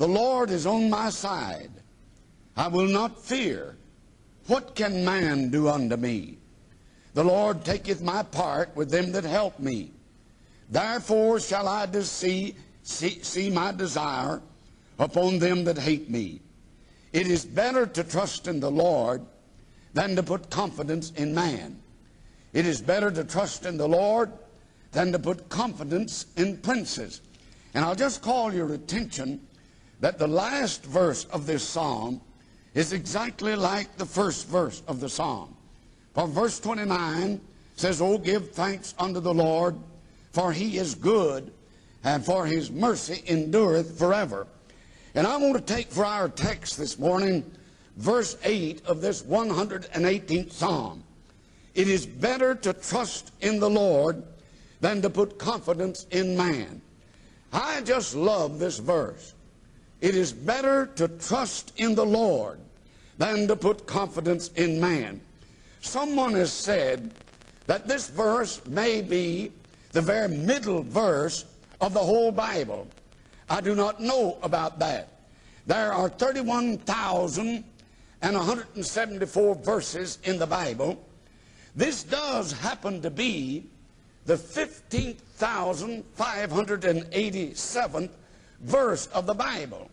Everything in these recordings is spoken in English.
The Lord is on my side. I will not fear. What can man do unto me? The Lord taketh my part with them that help me. Therefore shall I see, see, see my desire upon them that hate me. It is better to trust in the Lord than to put confidence in man. It is better to trust in the Lord than to put confidence in princes. And I'll just call your attention that the last verse of this psalm is exactly like the first verse of the psalm. For verse 29 says, Oh, give thanks unto the Lord, for he is good, and for his mercy endureth forever. And I want to take for our text this morning verse 8 of this 118th Psalm. It is better to trust in the Lord than to put confidence in man. I just love this verse. It is better to trust in the Lord than to put confidence in man. Someone has said that this verse may be the very middle verse of the whole Bible. I do not know about that. There are 31,174 verses in the Bible. This does happen to be the 15,587th verse of the Bible.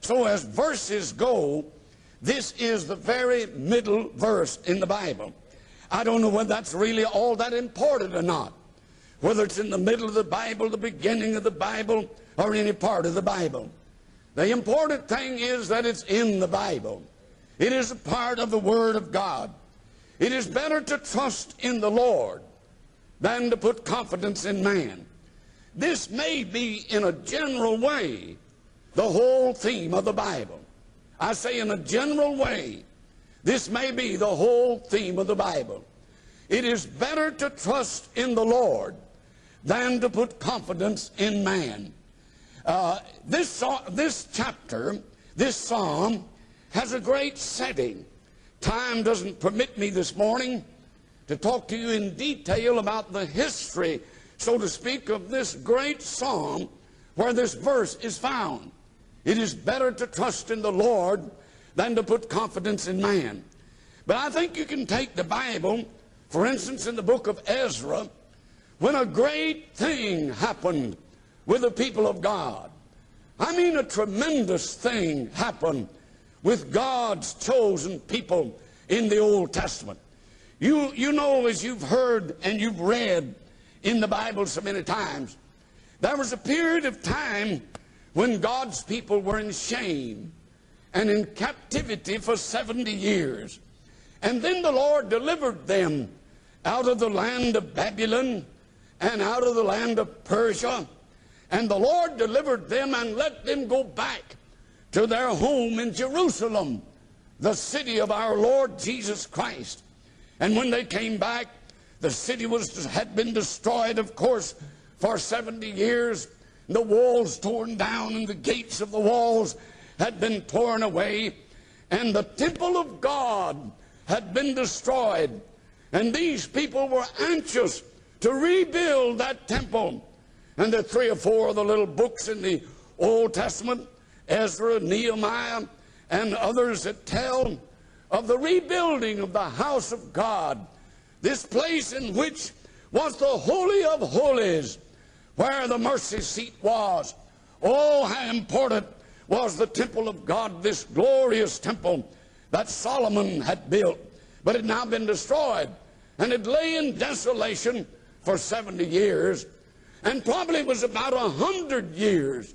So as verses go, this is the very middle verse in the Bible. I don't know whether that's really all that important or not. Whether it's in the middle of the Bible, the beginning of the Bible, or any part of the Bible. The important thing is that it's in the Bible. It is a part of the Word of God. It is better to trust in the Lord than to put confidence in man. This may be, in a general way, the whole theme of the Bible. I say in a general way, this may be the whole theme of the Bible. It is better to trust in the Lord than to put confidence in man. Uh, this, this chapter, this psalm, has a great setting. Time doesn't permit me this morning to talk to you in detail about the history, so to speak, of this great psalm where this verse is found. It is better to trust in the Lord than to put confidence in man. But I think you can take the Bible, for instance, in the book of Ezra, when a great thing happened with the people of God. I mean, a tremendous thing happened with God's chosen people in the Old Testament. You, you know, as you've heard and you've read in the Bible so many times, there was a period of time when God's people were in shame and in captivity for 70 years. And then the Lord delivered them out of the land of Babylon and out of the land of Persia. And the Lord delivered them and let them go back to their home in Jerusalem, the city of our Lord Jesus Christ. And when they came back, the city was, had been destroyed, of course, for 70 years the walls torn down and the gates of the walls had been torn away and the temple of God had been destroyed. And these people were anxious to rebuild that temple. And there are three or four of the little books in the Old Testament, Ezra, Nehemiah, and others that tell of the rebuilding of the house of God. This place in which was the Holy of Holies where the mercy seat was. Oh, how important was the temple of God, this glorious temple that Solomon had built, but had now been destroyed. And it lay in desolation for 70 years, and probably was about a hundred years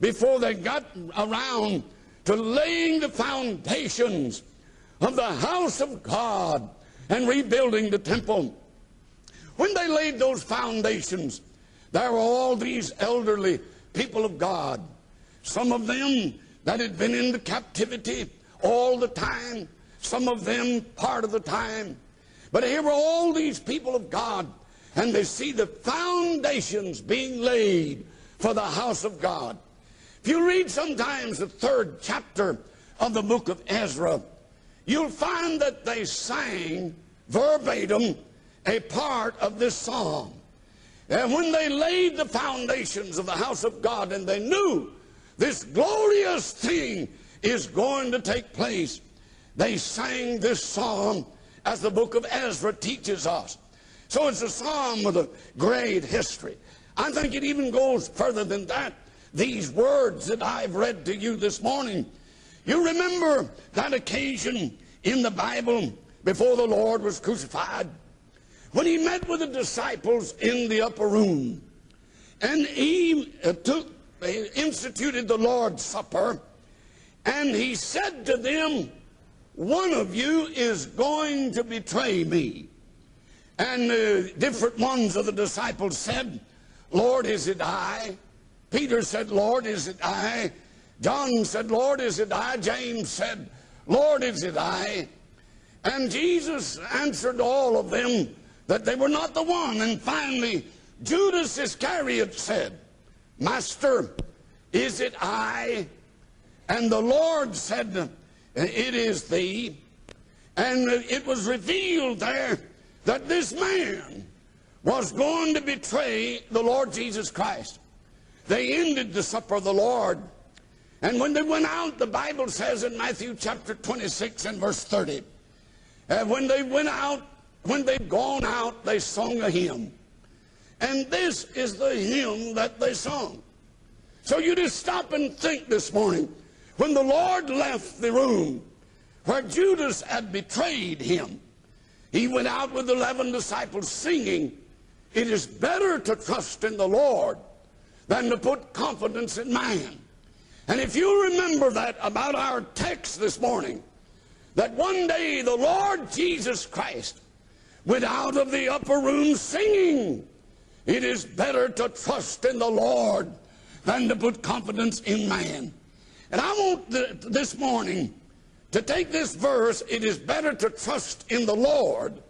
before they got around to laying the foundations of the house of God and rebuilding the temple. When they laid those foundations, there were all these elderly people of God, some of them that had been in the captivity all the time, some of them part of the time. But here were all these people of God, and they see the foundations being laid for the house of God. If you read sometimes the third chapter of the book of Ezra, you'll find that they sang verbatim a part of this song. And when they laid the foundations of the house of God and they knew This glorious thing is going to take place. They sang this psalm as the book of Ezra teaches us. So it's a psalm with a great history. I think it even goes further than that. These words that I've read to you this morning. You remember that occasion in the Bible before the Lord was crucified when he met with the disciples in the upper room and he uh, took instituted the Lord's Supper and he said to them, one of you is going to betray me. And uh, different ones of the disciples said, Lord, is it I? Peter said, Lord, is it I? John said, Lord, is it I? James said, Lord, is it I? And Jesus answered all of them that they were not the one. And finally, Judas Iscariot said, Master, is it I? And the Lord said, It is thee. And it was revealed there that this man was going to betray the Lord Jesus Christ. They ended the supper of the Lord. And when they went out, the Bible says in Matthew chapter 26 and verse 30, uh, when they went out, when they'd gone out, they sung a hymn. And this is the hymn that they sung. So you just stop and think this morning. When the Lord left the room where Judas had betrayed him, he went out with 11 disciples singing, It is better to trust in the Lord than to put confidence in man. And if you remember that about our text this morning, that one day the Lord Jesus Christ went out of the upper room singing, It is better to trust in the Lord than to put confidence in man. And I want this morning to take this verse, It is better to trust in the Lord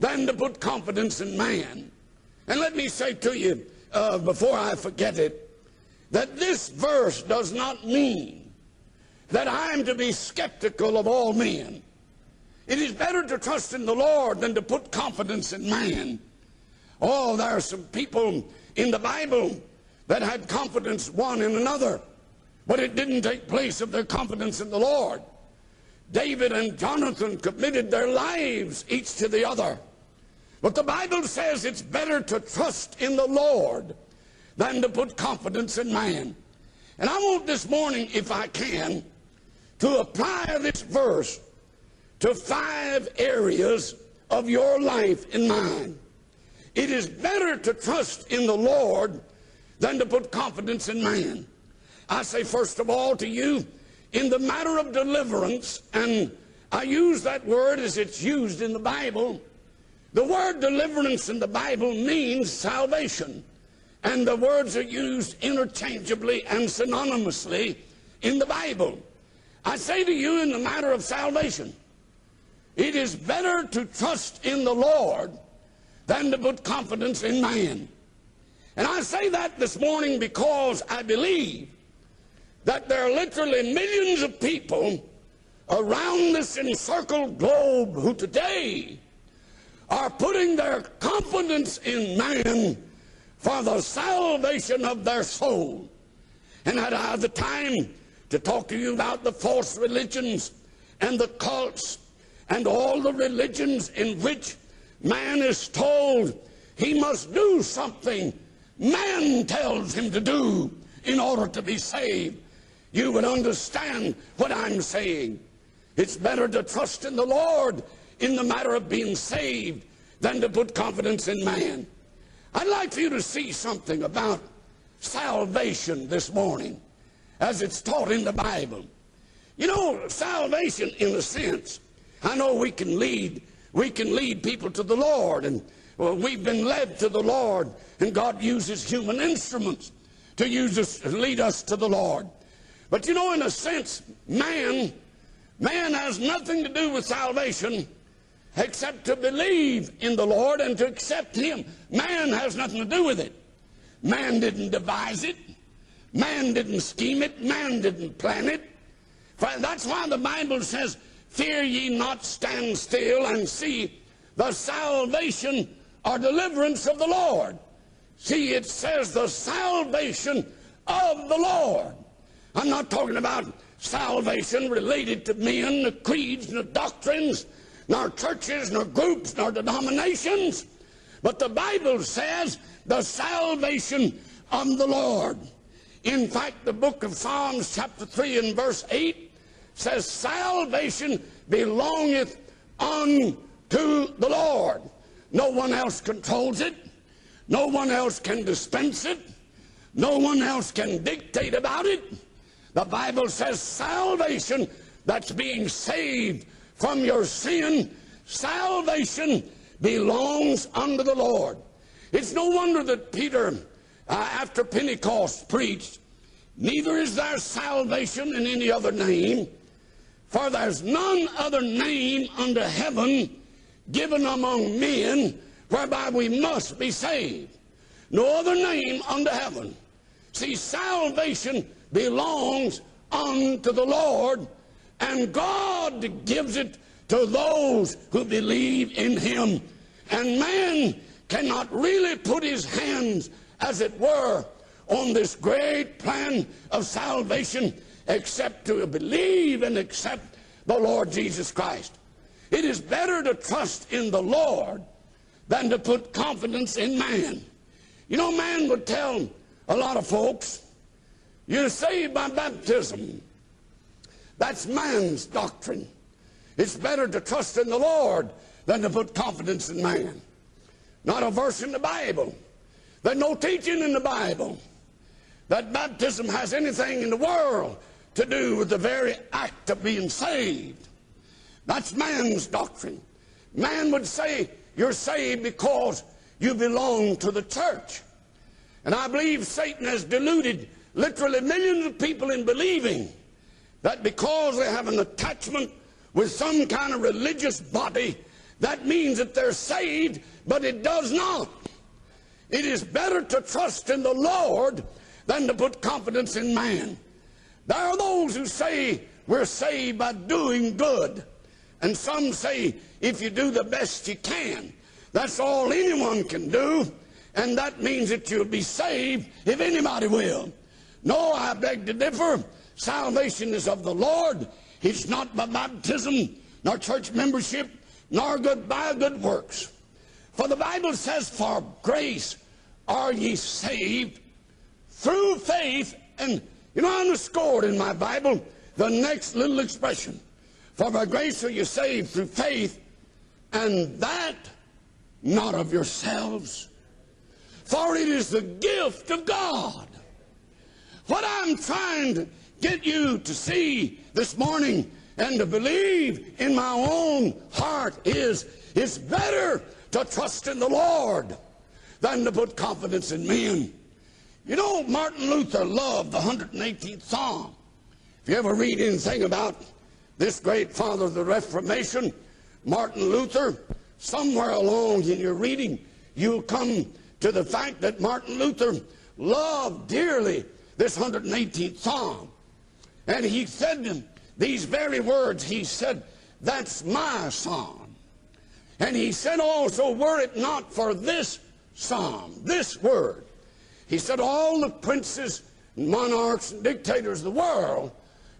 than to put confidence in man. And let me say to you, uh, before I forget it, that this verse does not mean that I'm to be skeptical of all men. It is better to trust in the Lord than to put confidence in man. Oh, there are some people in the Bible that had confidence one in another, but it didn't take place of their confidence in the Lord. David and Jonathan committed their lives each to the other. But the Bible says it's better to trust in the Lord than to put confidence in man. And I want this morning, if I can, to apply this verse to five areas of your life and mine. It is better to trust in the Lord than to put confidence in man. I say, first of all, to you, in the matter of deliverance, and I use that word as it's used in the Bible. The word deliverance in the Bible means salvation. And the words are used interchangeably and synonymously in the Bible. I say to you, in the matter of salvation, it is better to trust in the Lord than to put confidence in man. And I say that this morning because I believe that there are literally millions of people around this encircled globe who today are putting their confidence in man for the salvation of their soul. And had I the time to talk to you about the false religions and the cults and all the religions in which man is told he must do something man tells him to do in order to be saved, you would understand what I'm saying. It's better to trust in the Lord in the matter of being saved than to put confidence in man. I'd like for you to see something about salvation this morning as it's taught in the Bible. You know, salvation in a sense, I know we can lead, we can lead people to the Lord and well, we've been led to the Lord, and God uses human instruments to use us, lead us to the Lord. But you know, in a sense, man, man has nothing to do with salvation except to believe in the Lord and to accept Him. Man has nothing to do with it. Man didn't devise it. Man didn't scheme it. Man didn't plan it. That's why the Bible says, Fear ye not, stand still and see the salvation or deliverance of the Lord. See, it says the salvation of the Lord. I'm not talking about salvation related to men, the creeds, and the doctrines, nor churches, nor groups, nor denominations. But the Bible says the salvation of the Lord. In fact, the book of Psalms, chapter 3 and verse 8, says, Salvation belongeth unto the Lord. No one else controls it. No one else can dispense it. No one else can dictate about it. The Bible says salvation, that's being saved from your sin, salvation belongs unto the Lord. It's no wonder that Peter, uh, after Pentecost, preached, Neither is there salvation in any other name, for there's none other name under heaven given among men whereby we must be saved. No other name under heaven. See, salvation belongs unto the Lord, and God gives it to those who believe in Him. And man cannot really put his hands, as it were, on this great plan of salvation except to believe and accept the Lord Jesus Christ. It is better to trust in the Lord than to put confidence in man. You know, man would tell a lot of folks, you're saved by baptism. That's man's doctrine. It's better to trust in the Lord than to put confidence in man. Not a verse in the Bible. There's no teaching in the Bible that baptism has anything in the world to do with the very act of being saved. That's man's doctrine. Man would say you're saved because you belong to the church. And I believe Satan has deluded literally millions of people in believing that because they have an attachment with some kind of religious body, that means that they're saved, but it does not. It is better to trust in the Lord than to put confidence in man. There are those who say we're saved by doing good. And some say if you do the best you can. That's all anyone can do. And that means that you'll be saved if anybody will. No, I beg to differ. Salvation is of the Lord. It's not by baptism, nor church membership, nor good by good works. For the Bible says, For grace are ye saved through faith. And you know, I underscored in my Bible the next little expression. For by grace are you saved through faith, and that not of yourselves. For it is the gift of God. What I'm trying to get you to see this morning and to believe in my own heart is it's better to trust in the Lord than to put confidence in men. You know, Martin Luther loved the 118th Psalm. If you ever read anything about this great father of the Reformation, Martin Luther, somewhere along in your reading, you'll come to the fact that Martin Luther loved dearly this 118th Psalm. And he said these very words, he said, That's my psalm. And he said also, Were it not for this psalm, this word, he said, All the princes, monarchs, and dictators of the world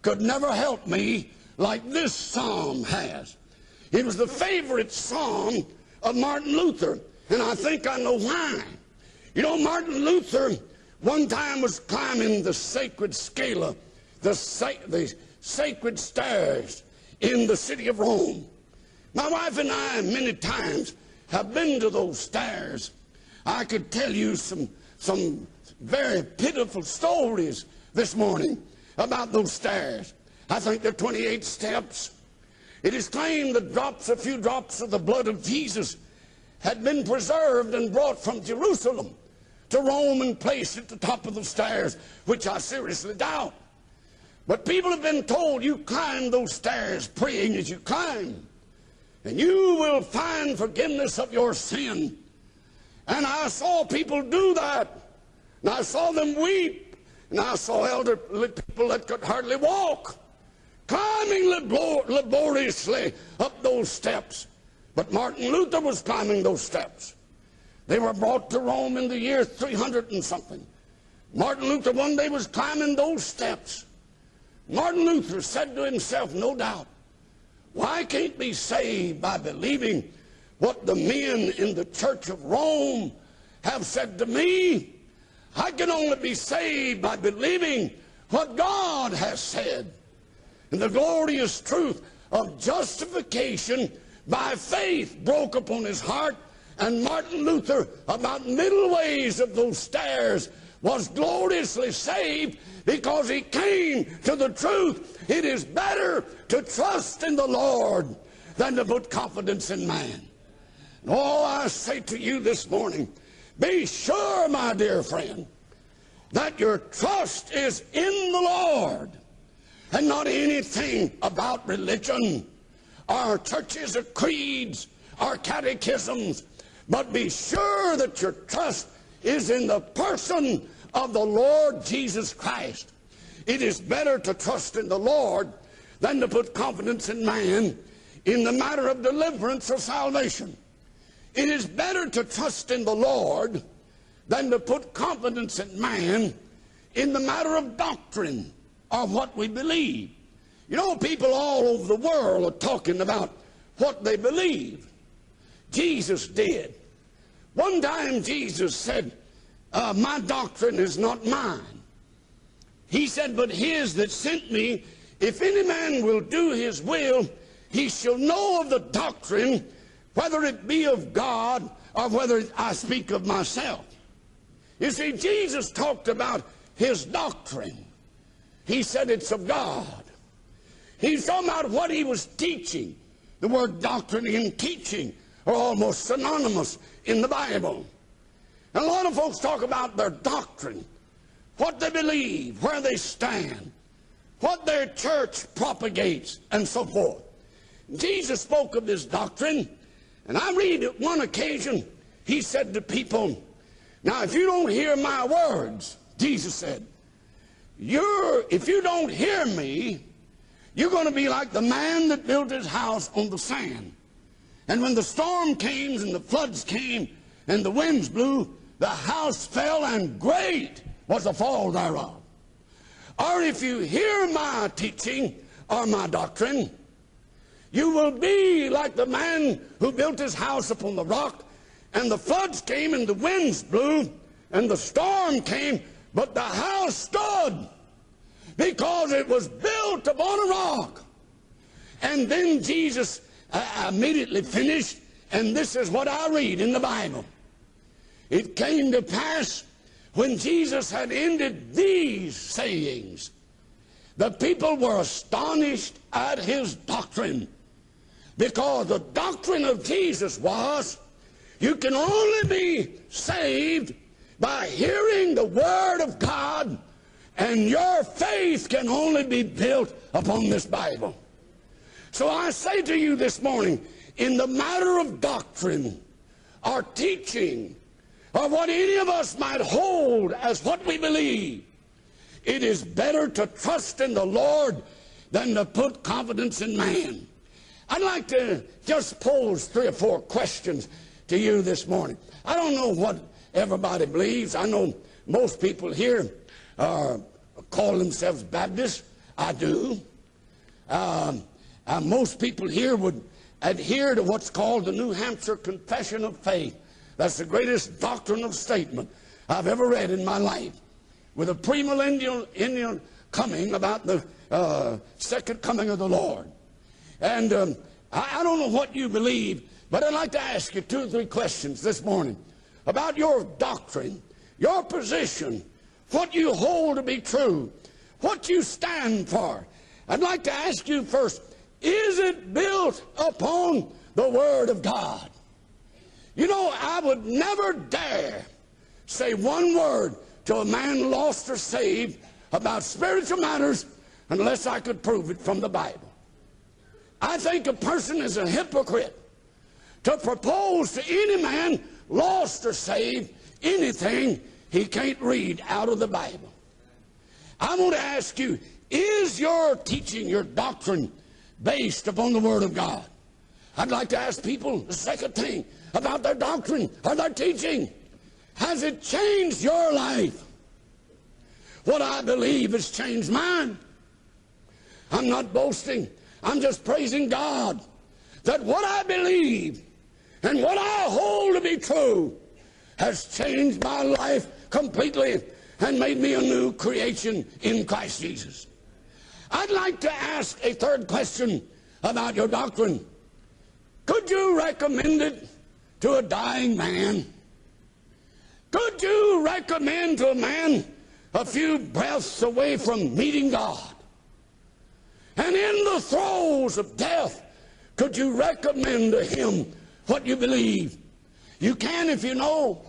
could never help me like this psalm has. It was the favorite psalm of Martin Luther, and I think I know why. You know, Martin Luther one time was climbing the sacred scala, the, the sacred stairs in the city of Rome. My wife and I, many times, have been to those stairs. I could tell you some, some very pitiful stories this morning about those stairs. I think they're 28 steps. It is claimed that drops, a few drops of the blood of Jesus had been preserved and brought from Jerusalem to Rome and placed at the top of the stairs, which I seriously doubt. But people have been told you climb those stairs praying as you climb, and you will find forgiveness of your sin. And I saw people do that. And I saw them weep. And I saw elderly people that could hardly walk climbing laboriously up those steps. But Martin Luther was climbing those steps. They were brought to Rome in the year 300 and something. Martin Luther one day was climbing those steps. Martin Luther said to himself, no doubt, why can't be saved by believing what the men in the Church of Rome have said to me? I can only be saved by believing what God has said. And the glorious truth of justification by faith broke upon his heart. And Martin Luther, about middle ways of those stairs, was gloriously saved because he came to the truth. It is better to trust in the Lord than to put confidence in man. And all I say to you this morning, be sure, my dear friend, that your trust is in the Lord and not anything about religion, our churches, or creeds, our catechisms, but be sure that your trust is in the person of the Lord Jesus Christ. It is better to trust in the Lord than to put confidence in man in the matter of deliverance or salvation. It is better to trust in the Lord than to put confidence in man in the matter of doctrine or what we believe. You know, people all over the world are talking about what they believe. Jesus did. One time Jesus said, uh, My doctrine is not mine. He said, But his that sent me, if any man will do his will, he shall know of the doctrine, whether it be of God or whether I speak of myself. You see, Jesus talked about his doctrine. He said it's of God. He's talking about what he was teaching. The word doctrine and teaching are almost synonymous in the Bible. And a lot of folks talk about their doctrine, what they believe, where they stand, what their church propagates, and so forth. Jesus spoke of this doctrine, and I read at one occasion, he said to people, Now, if you don't hear my words, Jesus said, you're, if you don't hear me, you're going to be like the man that built his house on the sand. And when the storm came and the floods came and the winds blew, the house fell and great was the fall thereof. Or if you hear my teaching or my doctrine, you will be like the man who built his house upon the rock, and the floods came and the winds blew, and the storm came, but the house stood because it was built upon a rock. And then Jesus uh, immediately finished, and this is what I read in the Bible. It came to pass when Jesus had ended these sayings, the people were astonished at his doctrine because the doctrine of Jesus was you can only be saved by hearing the Word of God, and your faith can only be built upon this Bible. So I say to you this morning, in the matter of doctrine or teaching, or what any of us might hold as what we believe, it is better to trust in the Lord than to put confidence in man. I'd like to just pose three or four questions to you this morning. I don't know what everybody believes. I know most people here uh, call themselves Baptists. I do. Uh, uh, most people here would adhere to what's called the New Hampshire Confession of Faith. That's the greatest doctrinal statement I've ever read in my life. With a premillennial Indian coming about the uh, second coming of the Lord. And um, I, I don't know what you believe, but I'd like to ask you two or three questions this morning about your doctrine, your position, what you hold to be true, what you stand for. I'd like to ask you first, is it built upon the Word of God? You know, I would never dare say one word to a man lost or saved about spiritual matters unless I could prove it from the Bible. I think a person is a hypocrite to propose to any man lost or saved, anything he can't read out of the Bible. I want to ask you, is your teaching, your doctrine, based upon the Word of God? I'd like to ask people the second thing about their doctrine or their teaching. Has it changed your life? What I believe has changed mine. I'm not boasting. I'm just praising God that what I believe and what I hold to be true has changed my life completely and made me a new creation in Christ Jesus. I'd like to ask a third question about your doctrine. Could you recommend it to a dying man? Could you recommend to a man a few breaths away from meeting God? And in the throes of death, could you recommend to him what you believe? You can if you know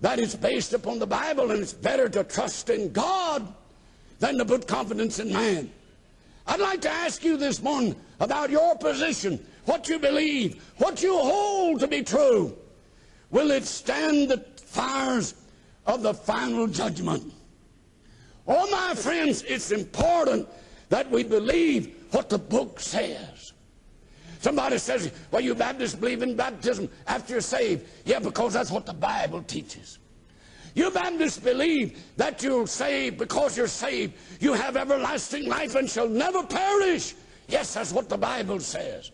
that it's based upon the Bible and it's better to trust in God than to put confidence in man. I'd like to ask you this morning about your position, what you believe, what you hold to be true. Will it stand the fires of the final judgment? Oh, my friends, it's important that we believe what the book says. Somebody says, well, you Baptists believe in baptism after you're saved. Yeah, because that's what the Bible teaches. You Baptists believe that you're saved because you're saved. You have everlasting life and shall never perish. Yes, that's what the Bible says.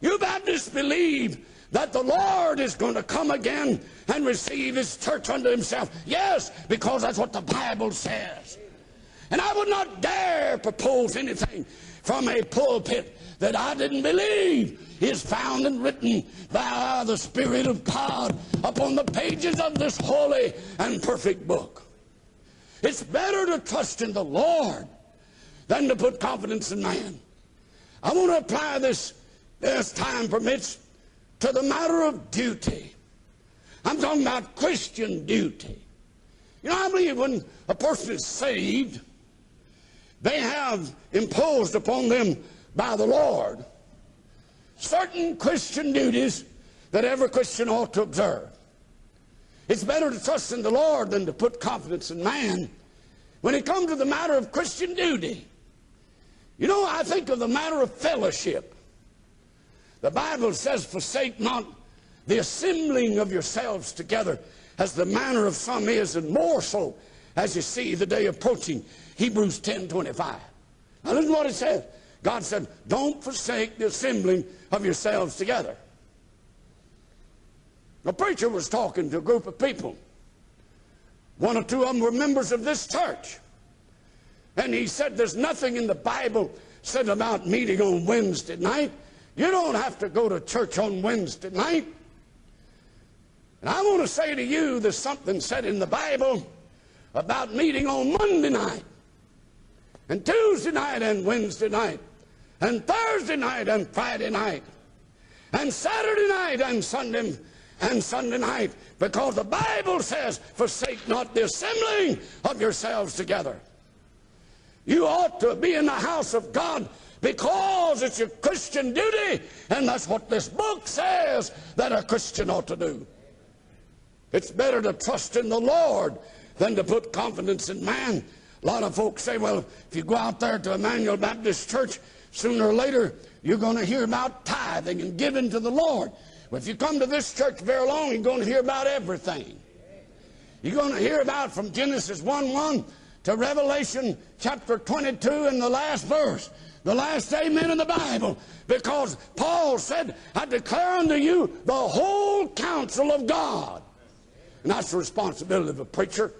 You Baptists believe that the Lord is going to come again and receive his church unto himself. Yes, because that's what the Bible says. And I would not dare propose anything from a pulpit that I didn't believe is found and written by the Spirit of God upon the pages of this holy and perfect book. It's better to trust in the Lord than to put confidence in man. I want to apply this, as time permits, to the matter of duty. I'm talking about Christian duty. You know, I believe when a person is saved, they have imposed upon them by the Lord certain Christian duties that every Christian ought to observe. It's better to trust in the Lord than to put confidence in man when it comes to the matter of Christian duty. You know, I think of the matter of fellowship. The Bible says, Forsake not the assembling of yourselves together, as the manner of some is, and more so as you see the day approaching. Hebrews 10 25. Now, listen to what it says. God said, Don't forsake the assembling of yourselves together. A preacher was talking to a group of people. One or two of them were members of this church. And he said, There's nothing in the Bible said about meeting on Wednesday night. You don't have to go to church on Wednesday night. And I want to say to you, there's something said in the Bible about meeting on Monday night, and Tuesday night, and Wednesday night and Thursday night and Friday night and Saturday night and Sunday and Sunday night because the Bible says, forsake not the assembling of yourselves together. You ought to be in the house of God because it's your Christian duty, and that's what this book says that a Christian ought to do. It's better to trust in the Lord than to put confidence in man. A lot of folks say, well, if you go out there to Emmanuel Baptist Church, Sooner or later, you're going to hear about tithing and giving to the Lord. Well, if you come to this church very long, you're going to hear about everything. You're going to hear about from Genesis 1 1 to Revelation chapter 22 in the last verse, the last amen in the Bible, because Paul said, I declare unto you the whole counsel of God. And that's the responsibility of a preacher.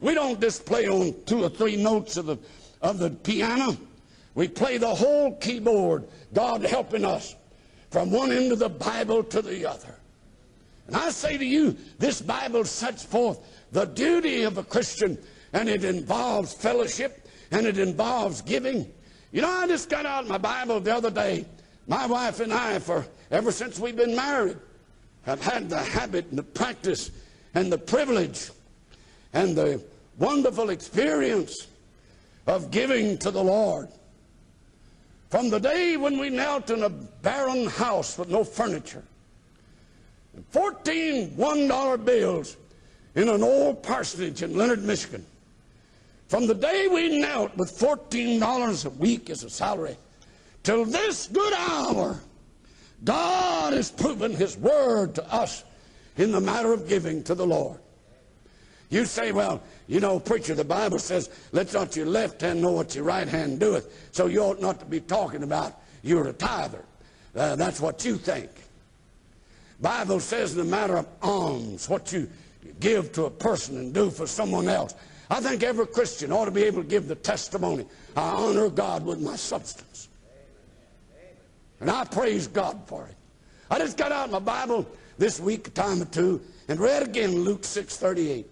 We don't just play on two or three notes of the, of the piano. We play the whole keyboard, God helping us from one end of the Bible to the other. And I say to you, this Bible sets forth the duty of a Christian, and it involves fellowship, and it involves giving. You know, I just got out my Bible the other day. My wife and I, for ever since we've been married, have had the habit and the practice and the privilege and the wonderful experience of giving to the Lord. From the day when we knelt in a barren house with no furniture, 14 $1 bills in an old parsonage in Leonard, Michigan. From the day we knelt with $14 a week as a salary till this good hour, God has proven His word to us in the matter of giving to the Lord. You say, well, you know, preacher, the Bible says, let not your left hand know what your right hand doeth. So you ought not to be talking about you're a tither. Uh, that's what you think. Bible says in the matter of alms, what you give to a person and do for someone else. I think every Christian ought to be able to give the testimony. I honor God with my substance. And I praise God for it. I just got out my Bible this week, a time or two, and read again Luke 6:38.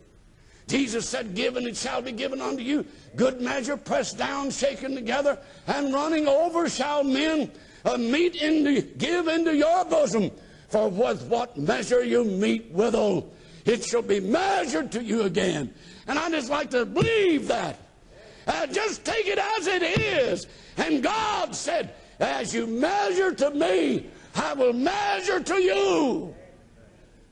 Jesus said, Give and it shall be given unto you. Good measure, pressed down, shaken together, and running over shall men uh, meet into, give into your bosom. For with what measure you mete withal, it shall be measured to you again. And I just like to believe that. Uh, just take it as it is. And God said, As you measure to me, I will measure to you.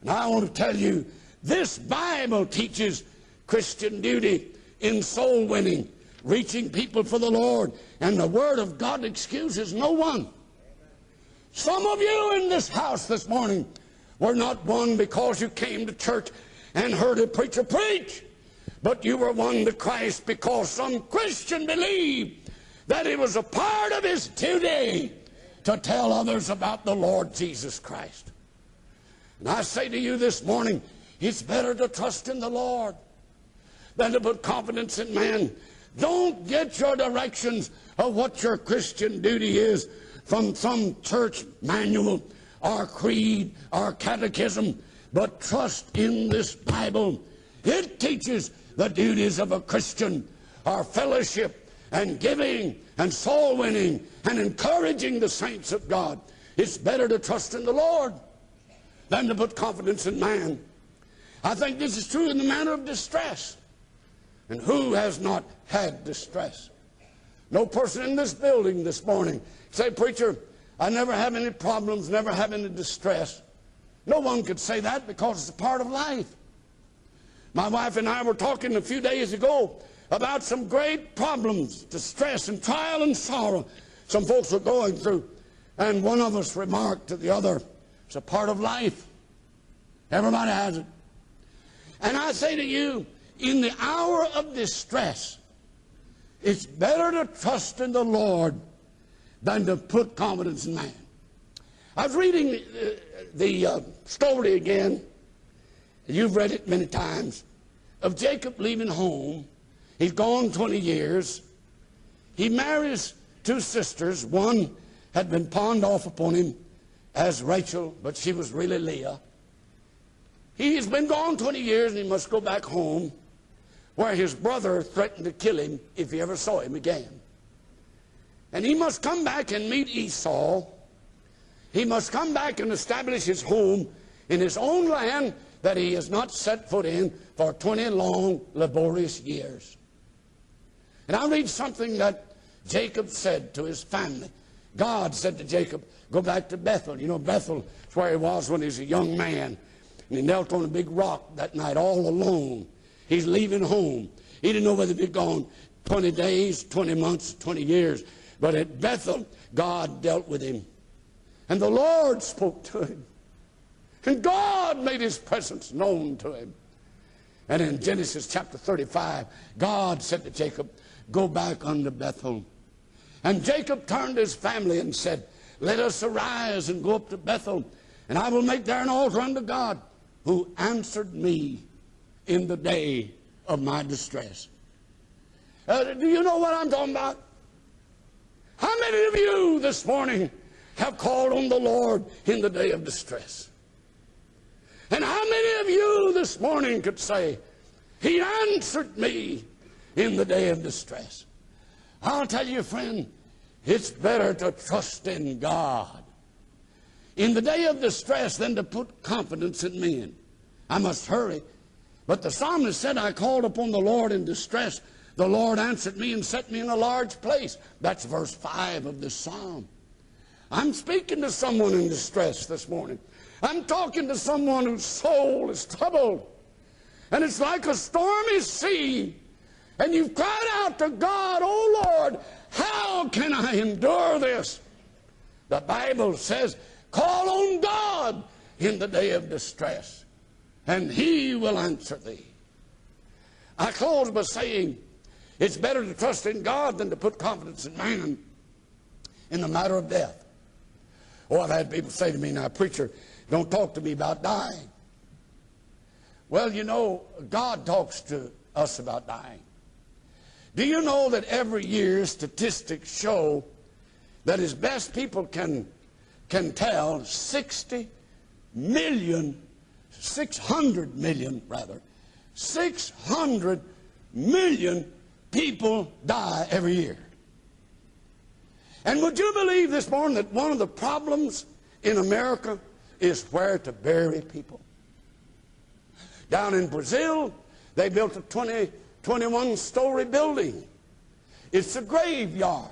And I want to tell you, this Bible teaches Christian duty in soul winning, reaching people for the Lord. And the Word of God excuses no one. Some of you in this house this morning were not won because you came to church and heard a preacher preach, but you were won to Christ because some Christian believed that it was a part of his duty to tell others about the Lord Jesus Christ. And I say to you this morning, it's better to trust in the Lord than to put confidence in man. Don't get your directions of what your Christian duty is from some church manual or creed our catechism, but trust in this Bible. It teaches the duties of a Christian, our fellowship and giving and soul winning and encouraging the saints of God. It's better to trust in the Lord than to put confidence in man. I think this is true in the matter of distress. And who has not had distress? No person in this building this morning say, Preacher, I never have any problems, never have any distress. No one could say that because it's a part of life. My wife and I were talking a few days ago about some great problems, distress and trial and sorrow some folks were going through. And one of us remarked to the other, it's a part of life. Everybody has it. And I say to you, in the hour of distress, it's better to trust in the Lord than to put confidence in man. I was reading uh, the uh, story again, you've read it many times, of Jacob leaving home. He's gone 20 years. He marries two sisters. One had been pawned off upon him as Rachel, but she was really Leah. He's been gone 20 years and he must go back home where his brother threatened to kill him if he ever saw him again. And he must come back and meet Esau. He must come back and establish his home in his own land that he has not set foot in for 20 long, laborious years. And I read something that Jacob said to his family. God said to Jacob, Go back to Bethel. You know, Bethel is where he was when he was a young man. And he knelt on a big rock that night all alone. He's leaving home. He didn't know whether he'd be gone 20 days, 20 months, 20 years. But at Bethel, God dealt with him. And the Lord spoke to him. And God made his presence known to him. And in Genesis chapter 35, God said to Jacob, Go back unto Bethel. And Jacob turned to his family and said, Let us arise and go up to Bethel, and I will make there an altar unto God, who answered me in the day of my distress. Uh, do you know what I'm talking about? How many of you this morning have called on the Lord in the day of distress? And how many of you this morning could say, He answered me in the day of distress? I'll tell you, friend, it's better to trust in God in the day of distress than to put confidence in men. I must hurry. But the psalmist said, I called upon the Lord in distress. The Lord answered me and set me in a large place. That's verse 5 of this psalm. I'm speaking to someone in distress this morning. I'm talking to someone whose soul is troubled. And it's like a stormy sea. And you've cried out to God, Oh Lord, how can I endure this? The Bible says, Call on God in the day of distress, and He will answer thee. I close by saying it's better to trust in God than to put confidence in man in the matter of death. Oh, I've had people say to me, now, preacher, don't talk to me about dying. Well, you know, God talks to us about dying. Do you know that every year statistics show that as best people can, can tell, 60 million, 600 million rather, 600 million people die every year. And would you believe this morning that one of the problems in America is where to bury people? Down in Brazil, they built a 20, 21 story building. It's a graveyard.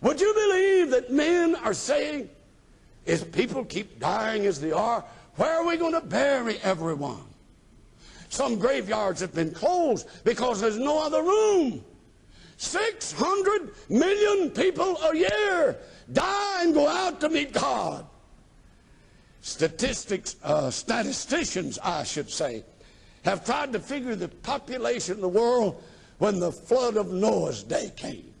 Would you believe that men are saying, if people keep dying as they are, where are we going to bury everyone? Some graveyards have been closed because there's no other room. 600 million people a year die and go out to meet God. Statistics, uh, statisticians, I should say, have tried to figure the population of the world when the flood of Noah's day came.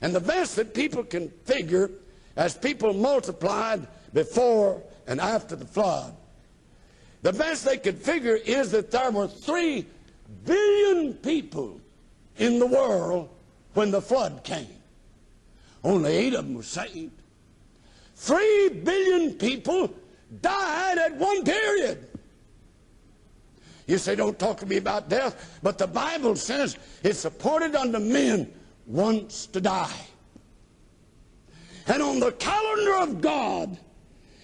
And the best that people can figure as people multiplied before and after the flood, the best they could figure is that there were three billion people in the world when the flood came. Only eight of them were saved. Three billion people died at one period. You say, don't talk to me about death, but the Bible says it's appointed unto men once to die. And on the calendar of God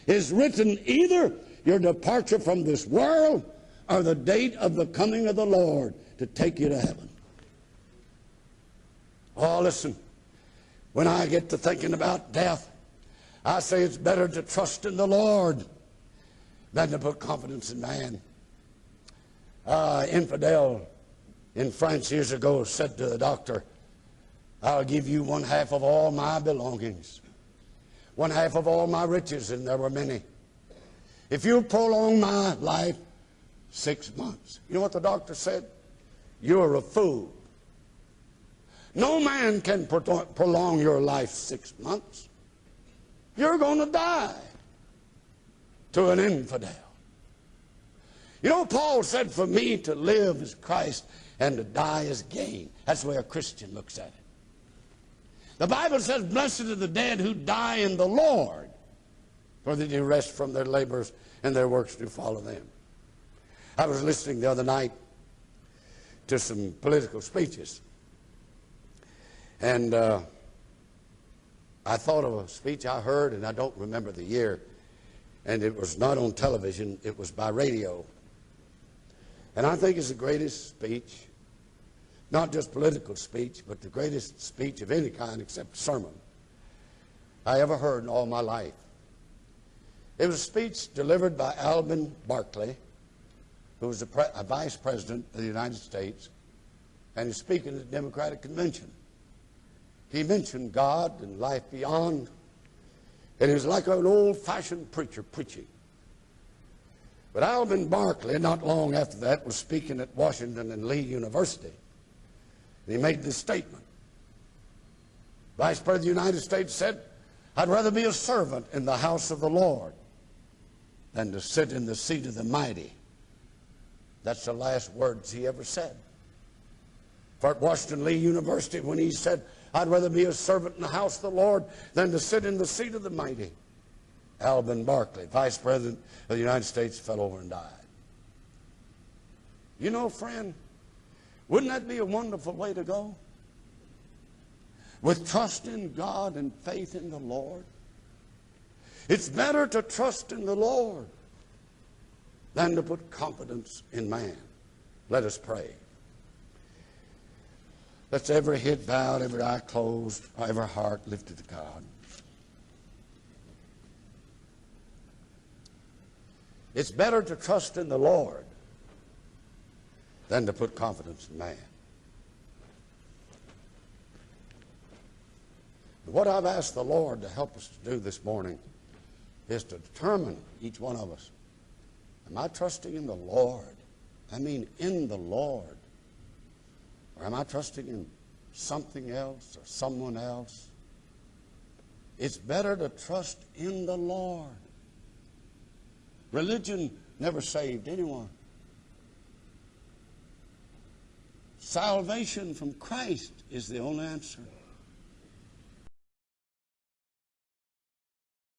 is written either your departure from this world or the date of the coming of the Lord to take you to heaven. Oh, listen, when I get to thinking about death, I say it's better to trust in the Lord than to put confidence in man. Uh, infidel in France years ago said to the doctor, I'll give you one half of all my belongings, one half of all my riches, and there were many. If you prolong my life six months. You know what the doctor said? You're a fool. No man can prolong your life six months. You're going to die to an infidel. You know, Paul said, For me to live is Christ and to die is gain. That's the way a Christian looks at it. The Bible says, Blessed are the dead who die in the Lord, for they do rest from their labors and their works do follow them. I was listening the other night to some political speeches. And uh, I thought of a speech I heard, and I don't remember the year. And it was not on television, it was by radio. And I think it's the greatest speech, not just political speech, but the greatest speech of any kind except sermon I ever heard in all my life. It was a speech delivered by Alben Barkley, who was a, pre- a vice president of the United States, and he's speaking at the Democratic Convention. He mentioned God and life beyond. And he was like an old fashioned preacher preaching. But Alben Barkley, not long after that, was speaking at Washington and Lee University. And he made this statement. Vice President of the United States said, I'd rather be a servant in the house of the Lord than to sit in the seat of the mighty. That's the last words he ever said. For at Washington Lee University, when he said, I'd rather be a servant in the house of the Lord than to sit in the seat of the mighty. Alben Barkley, Vice President of the United States, fell over and died. You know, friend, wouldn't that be a wonderful way to go? With trust in God and faith in the Lord. It's better to trust in the Lord than to put confidence in man. Let us pray. Let's every head bowed, every eye closed, every heart lifted to God. It's better to trust in the Lord than to put confidence in man. What I've asked the Lord to help us to do this morning is to determine each one of us am I trusting in the Lord I mean, in the Lord. Or am I trusting in something else or someone else? It's better to trust in the Lord. Religion never saved anyone. Salvation from Christ is the only answer.